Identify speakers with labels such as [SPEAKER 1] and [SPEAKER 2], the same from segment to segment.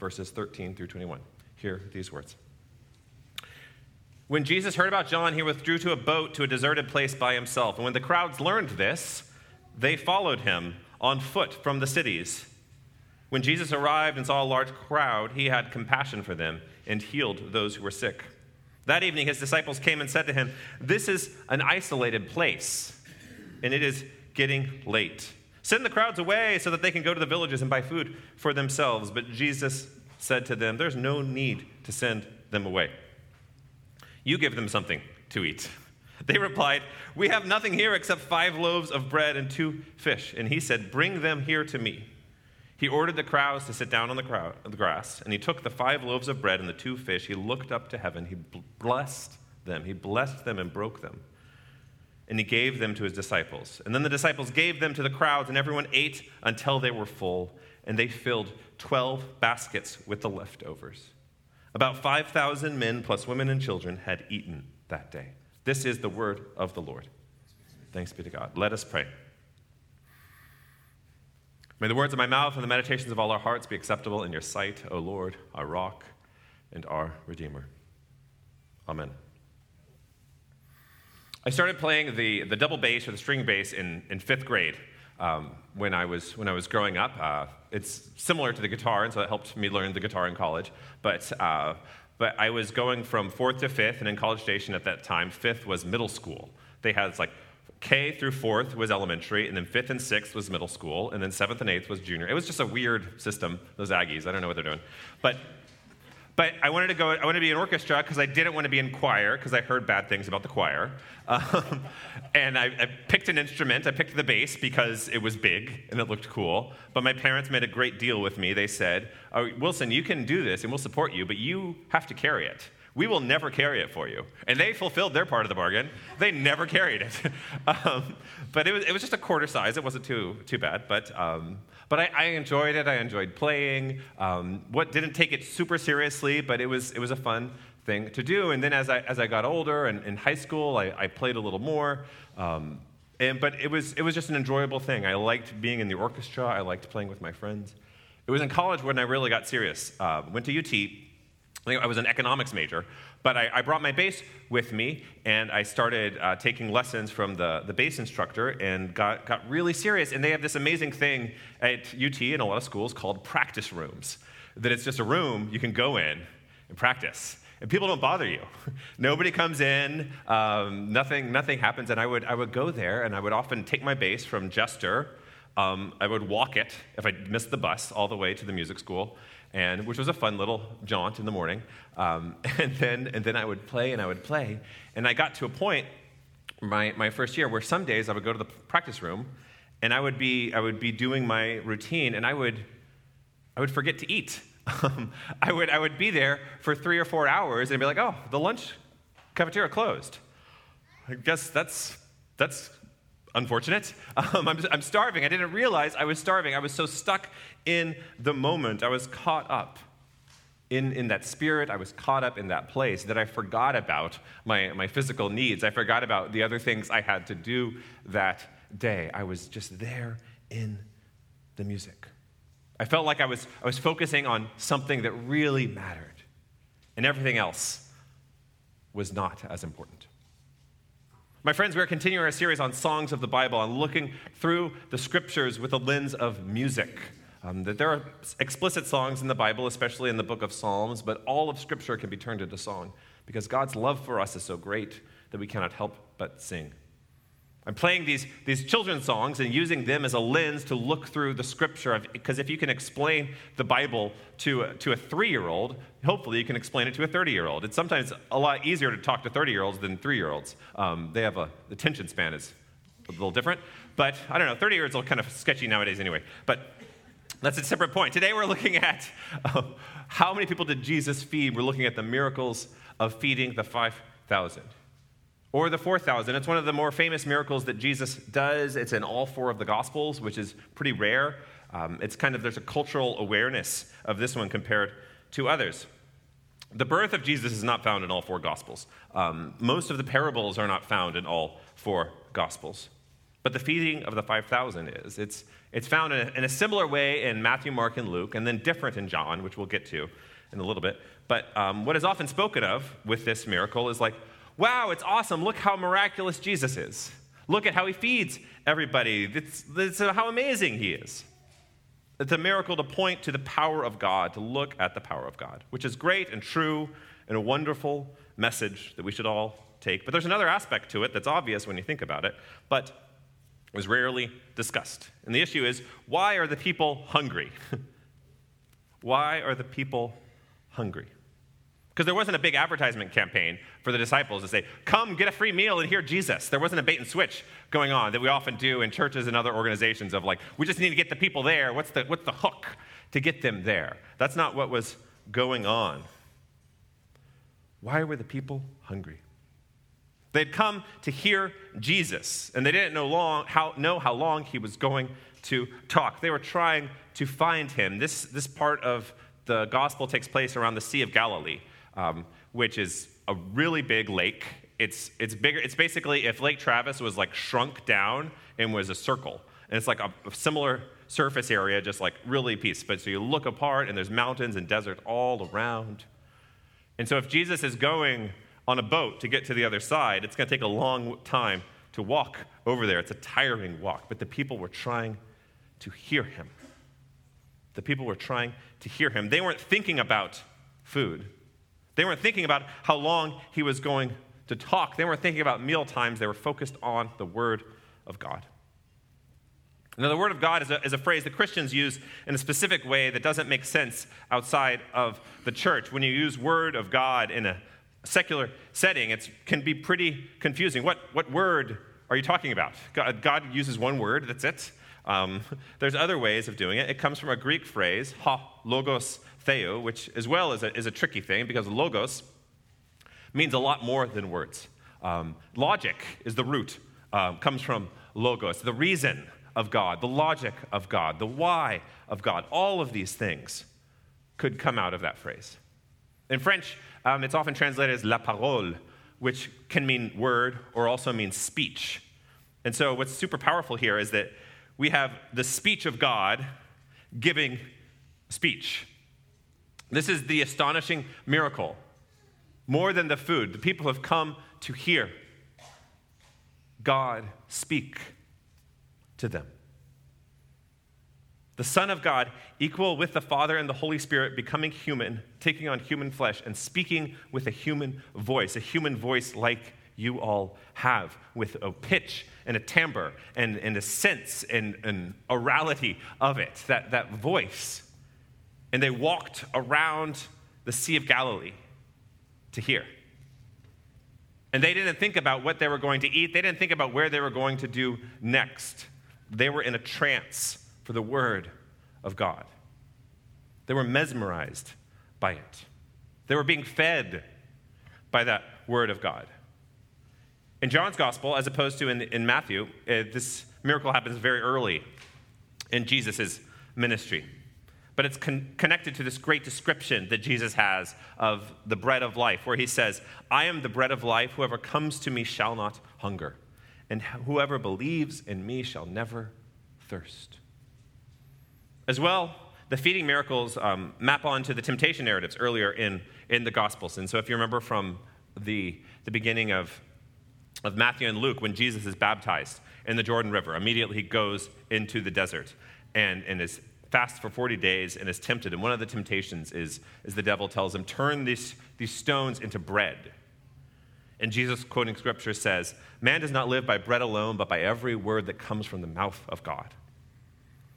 [SPEAKER 1] verses 13 through 21. Hear these words. When Jesus heard about John, he withdrew to a boat to a deserted place by himself. And when the crowds learned this, they followed him on foot from the cities. When Jesus arrived and saw a large crowd, he had compassion for them and healed those who were sick. That evening, his disciples came and said to him, This is an isolated place, and it is getting late. Send the crowds away so that they can go to the villages and buy food for themselves. But Jesus said to them, There's no need to send them away. You give them something to eat. They replied, We have nothing here except five loaves of bread and two fish. And he said, Bring them here to me. He ordered the crowds to sit down on the, crowd, the grass, and he took the five loaves of bread and the two fish. He looked up to heaven. He blessed them. He blessed them and broke them. And he gave them to his disciples. And then the disciples gave them to the crowds, and everyone ate until they were full. And they filled 12 baskets with the leftovers. About 5,000 men, plus women and children, had eaten that day. This is the word of the Lord. Thanks be to God. Let us pray. May the words of my mouth and the meditations of all our hearts be acceptable in your sight, O Lord, our rock and our Redeemer. Amen. I started playing the, the double bass or the string bass in, in fifth grade um, when, I was, when I was growing up. Uh, it's similar to the guitar, and so it helped me learn the guitar in college. But, uh, but I was going from fourth to fifth, and in College Station at that time, fifth was middle school. They had like K through fourth was elementary, and then fifth and sixth was middle school, and then seventh and eighth was junior. It was just a weird system, those Aggies. I don't know what they're doing. But, but I wanted to go, I wanted to be in orchestra because I didn't want to be in choir because I heard bad things about the choir. Um, and I, I, picked an instrument. I picked the bass because it was big and it looked cool. But my parents made a great deal with me. They said, oh, Wilson, you can do this and we'll support you, but you have to carry it. We will never carry it for you. And they fulfilled their part of the bargain. They never carried it. um, but it was, it was just a quarter size. It wasn't too, too bad. But, um, but I, I, enjoyed it. I enjoyed playing. Um, what didn't take it super seriously, but it was, it was a fun thing to do. And then as I, as I got older and in high school, I, I played a little more. Um, and, but it was, it was just an enjoyable thing. I liked being in the orchestra. I liked playing with my friends. It was in college when I really got serious. Uh, went to UT I was an economics major, but I, I, brought my bass with me and I started uh, taking lessons from the, the bass instructor and got, got really serious. And they have this amazing thing at UT and a lot of schools called practice rooms, that it's just a room you can go in and practice. And people don't bother you. Nobody comes in, um, nothing, nothing happens. And I would, I would go there and I would often take my bass from Jester. Um, I would walk it if I missed the bus all the way to the music school and which was a fun little jaunt in the morning. Um, and then and then I would play and I would play, and I got to a point my my first year where some days I would go to the practice room, and I would be I would be doing my routine, and I would I would forget to eat. Um, I would I would be there for three or four hours and be like, oh, the lunch cafeteria closed. I guess that's that's unfortunate. Um, I'm, I'm starving. I didn't realize I was starving. I was so stuck in the moment. I was caught up in, in that spirit. I was caught up in that place that I forgot about my, my physical needs. I forgot about the other things I had to do that day. I was just there in the music. I felt like I was, I was focusing on something that really mattered, and everything else was not as important. My friends, we are continuing our series on songs of the Bible and looking through the scriptures with a lens of music. Um, that there are explicit songs in the Bible, especially in the book of Psalms, but all of Scripture can be turned into song because God's love for us is so great that we cannot help but sing. I'm playing these, these children's songs and using them as a lens to look through the scripture. Because if you can explain the Bible to a, to a three year old, hopefully you can explain it to a 30 year old. It's sometimes a lot easier to talk to 30 year olds than three year olds. Um, they have a, the attention span is a little different. But I don't know, 30 year olds are kind of sketchy nowadays anyway. But that's a separate point. Today we're looking at uh, how many people did Jesus feed? We're looking at the miracles of feeding the 5,000 or the 4,000. It's one of the more famous miracles that Jesus does. It's in all four of the Gospels, which is pretty rare. Um, it's kind of, there's a cultural awareness of this one compared to others. The birth of Jesus is not found in all four Gospels. Um, most of the parables are not found in all four Gospels. But the feeding of the 5,000 is. It's, It's found in a, in a, similar way in Matthew, Mark, and Luke, and then different in John, which we'll get to in a little bit. But um, what is often spoken of with this miracle is like, wow, it's awesome. Look how miraculous Jesus is. Look at how he feeds everybody. It's, it's how amazing he is. It's a miracle to point to the power of God, to look at the power of God, which is great and true and a wonderful message that we should all take. But there's another aspect to it that's obvious when you think about it, but is rarely discussed. And the issue is why are the people hungry? why are the people hungry? Because there wasn't a big advertisement campaign for the disciples to say, come get a free meal and hear Jesus. There wasn't a bait and switch going on that we often do in churches and other organizations of like, we just need to get the people there. What's the, what's the hook to get them there? That's not what was going on. Why were the people hungry? They'd come to hear Jesus, and they didn't know, long, how, know how long he was going to talk. They were trying to find him. This, this part of the gospel takes place around the Sea of Galilee, um, which is a really big lake. It's, it's bigger. It's basically if Lake Travis was like shrunk down and was a circle. And it's like a, a similar surface area, just like really piece. But so you look apart, and there's mountains and desert all around. And so if Jesus is going on a boat to get to the other side, it's going to take a long time to walk over there. It's a tiring walk, but the people were trying to hear him. The people were trying to hear him. They weren't thinking about food. They weren't thinking about how long he was going to talk. They weren't thinking about meal times. They were focused on the Word of God. Now, the Word of God is a, is a phrase that Christians use in a specific way that doesn't make sense outside of the church. When you use Word of God in a secular setting, it can be pretty confusing. What, what word are you talking about? God, God uses one word, that's it. Um, there's other ways of doing it. It comes from a Greek phrase, ha, logos, theo, which as well is a, is a tricky thing because logos means a lot more than words. Um, logic is the root, um, comes from logos, the reason of God, the logic of God, the why of God. All of these things could come out of that phrase. In French, um, it's often translated as la parole, which can mean word or also means speech. And so, what's super powerful here is that we have the speech of God giving speech. This is the astonishing miracle. More than the food, the people have come to hear God speak to them the Son of God, equal with the Father and the Holy Spirit, becoming human, taking on human flesh, and speaking with a human voice, a human voice like you all have, with a pitch and a timbre and, and a sense and an orality of it, that, that voice. And they walked around the Sea of Galilee to hear. And they didn't think about what they were going to eat, they didn't think about where they were going to do next. They were in a trance for the word of God. They were mesmerized by it. They were being fed by that word of God. In John's gospel, as opposed to in, in Matthew, uh, this miracle happens very early in Jesus' ministry. But it's con- connected to this great description that Jesus has of the bread of life, where he says, I am the bread of life. Whoever comes to me shall not hunger, and whoever believes in me shall never thirst. As well, the feeding miracles um, map onto the temptation narratives earlier in, in the Gospels. And so, if you remember from the, the beginning of, of Matthew and Luke, when Jesus is baptized in the Jordan River, immediately he goes into the desert and, and is fast for 40 days and is tempted. And one of the temptations is, is the devil tells him, Turn these, these stones into bread. And Jesus, quoting scripture, says, Man does not live by bread alone, but by every word that comes from the mouth of God.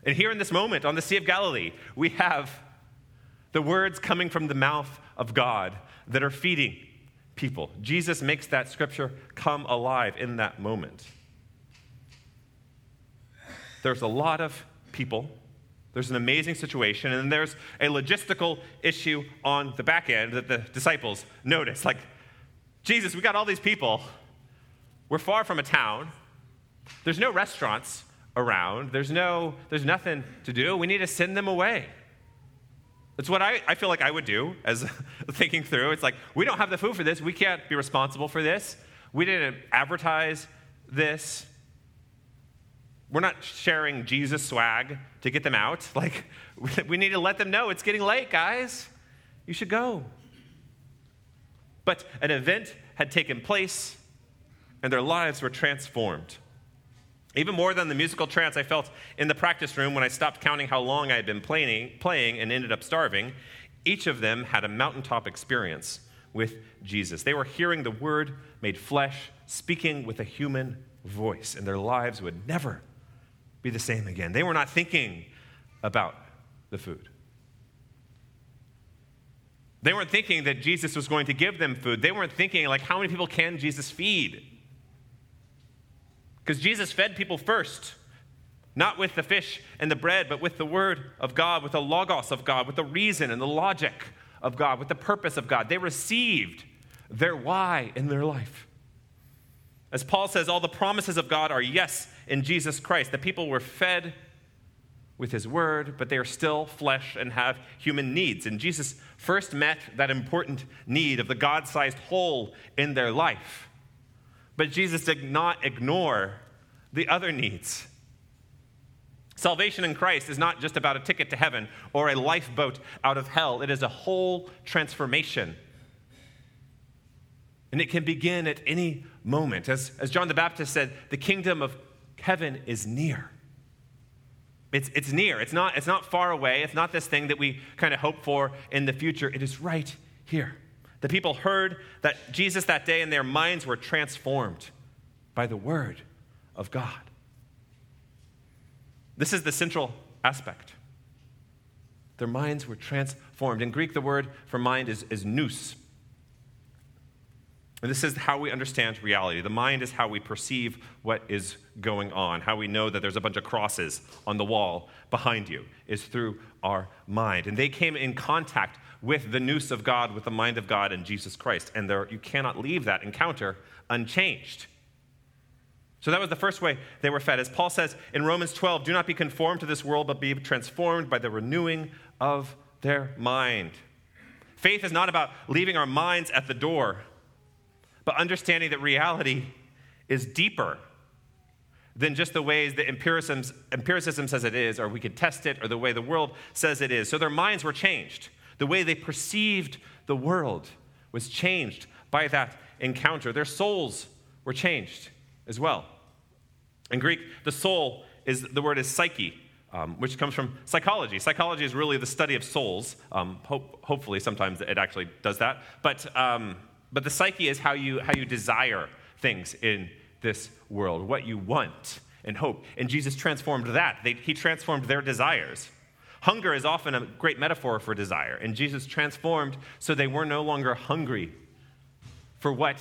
[SPEAKER 1] And here in this moment on the Sea of Galilee, we have the words coming from the mouth of God that are feeding people. Jesus makes that scripture come alive in that moment. There's a lot of people. There's an amazing situation, and then there's a logistical issue on the back end that the disciples notice. Like, Jesus, we got all these people. We're far from a town. There's no restaurants around. There's no, there's nothing to do. We need to send them away. That's what I, I feel like I would do as thinking through. It's like, we don't have the food for this. We can't be responsible for this. We didn't advertise this. We're not sharing Jesus swag to get them out. Like, we need to let them know it's getting late, guys. You should go. But an event had taken place, and their lives were transformed. Even more than the musical trance I felt in the practice room when I stopped counting how long I had been playing, playing and ended up starving, each of them had a mountaintop experience with Jesus. They were hearing the word made flesh, speaking with a human voice, and their lives would never be the same again. They were not thinking about the food. They weren't thinking that Jesus was going to give them food. They weren't thinking, like, how many people can Jesus feed? Because Jesus fed people first, not with the fish and the bread, but with the word of God, with the logos of God, with the reason and the logic of God, with the purpose of God. They received their why in their life. As Paul says, all the promises of God are yes in Jesus Christ. The people were fed with his word, but they are still flesh and have human needs. And Jesus first met that important need of the God sized hole in their life. But Jesus did not ignore the other needs. Salvation in Christ is not just about a ticket to heaven or a lifeboat out of hell, it is a whole transformation. And it can begin at any moment. As, as John the Baptist said, the kingdom of heaven is near. It's, it's near. It's not, it's not far away. It's not this thing that we kind of hope for in the future. It is right here. The people heard that Jesus that day and their minds were transformed by the word of God. This is the central aspect. Their minds were transformed. In Greek, the word for mind is, is nous. And this is how we understand reality. The mind is how we perceive what is going on, how we know that there's a bunch of crosses on the wall behind you, is through our mind. And they came in contact with the nous of God, with the mind of God and Jesus Christ. And there, you cannot leave that encounter unchanged. So that was the first way they were fed. As Paul says in Romans 12, do not be conformed to this world, but be transformed by the renewing of their mind. Faith is not about leaving our minds at the door, but understanding that reality is deeper than just the ways that empiricism, empiricism says it is, or we could test it, or the way the world says it is. So their minds were changed. The way they perceived the world was changed by that encounter. Their souls were changed as well. In Greek, the soul is the word is psyche, um, which comes from psychology. Psychology is really the study of souls. Um, hope, hopefully, sometimes it actually does that. But, um, but the psyche is how you, how you desire things in this world, what you want and hope. And Jesus transformed that. They, he transformed their desires. Hunger is often a great metaphor for desire, and Jesus transformed so they were no longer hungry for what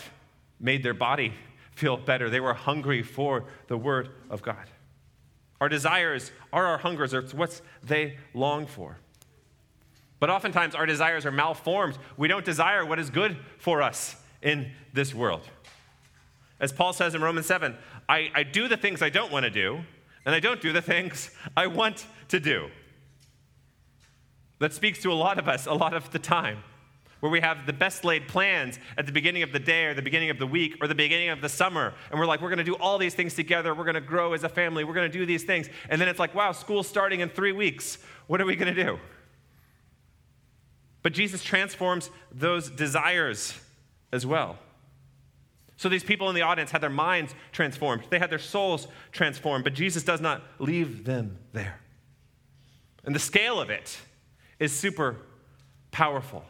[SPEAKER 1] made their body feel better. They were hungry for the Word of God. Our desires are our hungers, it's what they long for. But oftentimes our desires are malformed. We don't desire what is good for us in this world. As Paul says in Romans 7, I, I do the things I don't want to do, and I don't do the things I want to do. That speaks to a lot of us a lot of the time, where we have the best laid plans at the beginning of the day or the beginning of the week or the beginning of the summer. And we're like, we're going to do all these things together. We're going to grow as a family. We're going to do these things. And then it's like, wow, school's starting in three weeks. What are we going to do? But Jesus transforms those desires as well. So these people in the audience had their minds transformed, they had their souls transformed, but Jesus does not leave them there. And the scale of it is super powerful.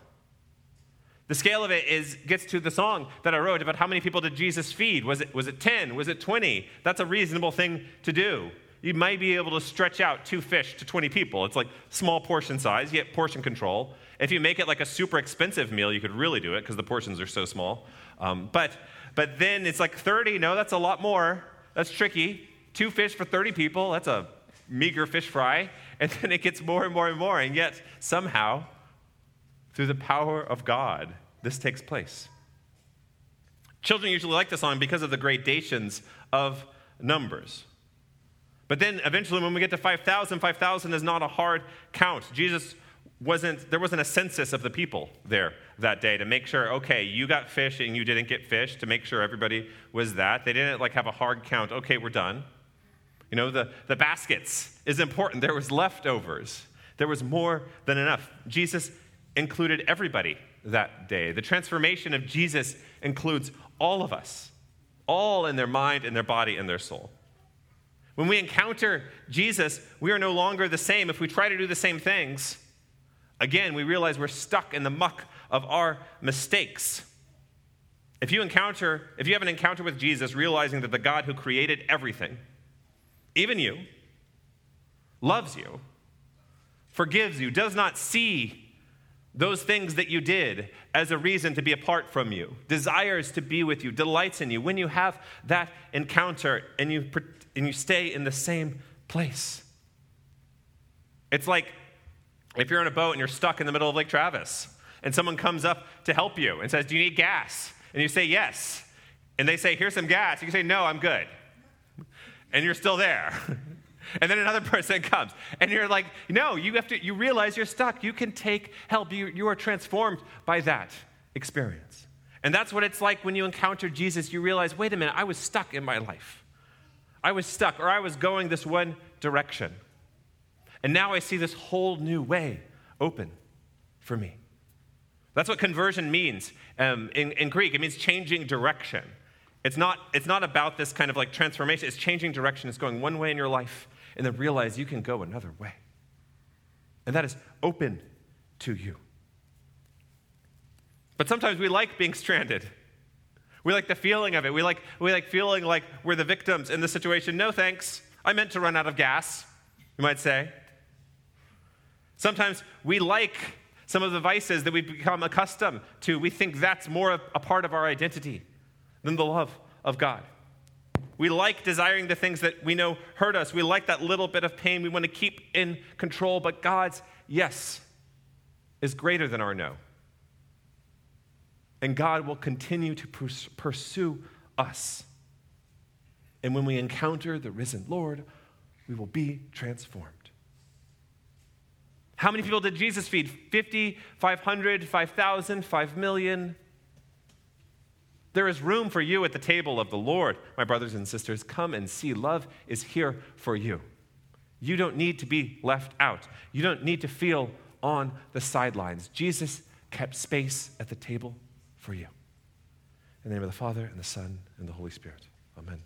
[SPEAKER 1] The scale of it is, gets to the song that I wrote about how many people did Jesus feed? Was it, was it 10? Was it 20? That's a reasonable thing to do. You might be able to stretch out two fish to 20 people. It's like small portion size, you get portion control. If you make it like a super expensive meal, you could really do it because the portions are so small. Um, but, but then it's like 30. No, that's a lot more. That's tricky. Two fish for 30 people, that's a meager fish fry. And then it gets more and more and more. And yet, somehow, through the power of God, this takes place. Children usually like the song because of the gradations of numbers. But then eventually, when we get to 5,000, 5,000 is not a hard count. Jesus wasn't, there wasn't a census of the people there that day to make sure, okay, you got fish and you didn't get fish, to make sure everybody was that. They didn't like have a hard count, okay, we're done. You know, the, the baskets is important. There was leftovers. There was more than enough. Jesus included everybody that day. The transformation of Jesus includes all of us, all in their mind, in their body, and their soul. When we encounter Jesus, we are no longer the same. If we try to do the same things, again, we realize we're stuck in the muck of our mistakes. If you encounter, if you have an encounter with Jesus, realizing that the God who created everything, even you, loves you, forgives you, does not see those things that you did as a reason to be apart from you, desires to be with you, delights in you, when you have that encounter and you, and you stay in the same place. It's like if you're in a boat and you're stuck in the middle of Lake Travis and someone comes up to help you and says, Do you need gas? And you say, Yes. And they say, Here's some gas. You say, No, I'm good. And you're still there. And then another person comes, and you're like, no, you have to, you realize you're stuck. You can take help. You, you are transformed by that experience. And that's what it's like when you encounter Jesus. You realize, wait a minute, I was stuck in my life. I was stuck, or I was going this one direction. And now I see this whole new way open for me. That's what conversion means um, in, in Greek. It means changing direction. It's not, it's not about this kind of like transformation, it's changing direction. It's going one way in your life and then realize you can go another way. And that is open to you. But sometimes we like being stranded. We like the feeling of it. We like, we like feeling like we're the victims in the situation. No thanks. I meant to run out of gas, you might say. Sometimes we like some of the vices that we've become accustomed to. We think that's more a part of our identity than the love of God. We like desiring the things that we know hurt us. We like that little bit of pain we want to keep in control, but God's yes is greater than our no. And God will continue to pursue us. And when we encounter the risen Lord, we will be transformed. How many people did Jesus feed? 50, 500, 5,000, 5 million? There is room for you at the table of the Lord, my brothers and sisters. Come and see. Love is here for you. You don't need to be left out, you don't need to feel on the sidelines. Jesus kept space at the table for you. In the name of the Father, and the Son, and the Holy Spirit. Amen.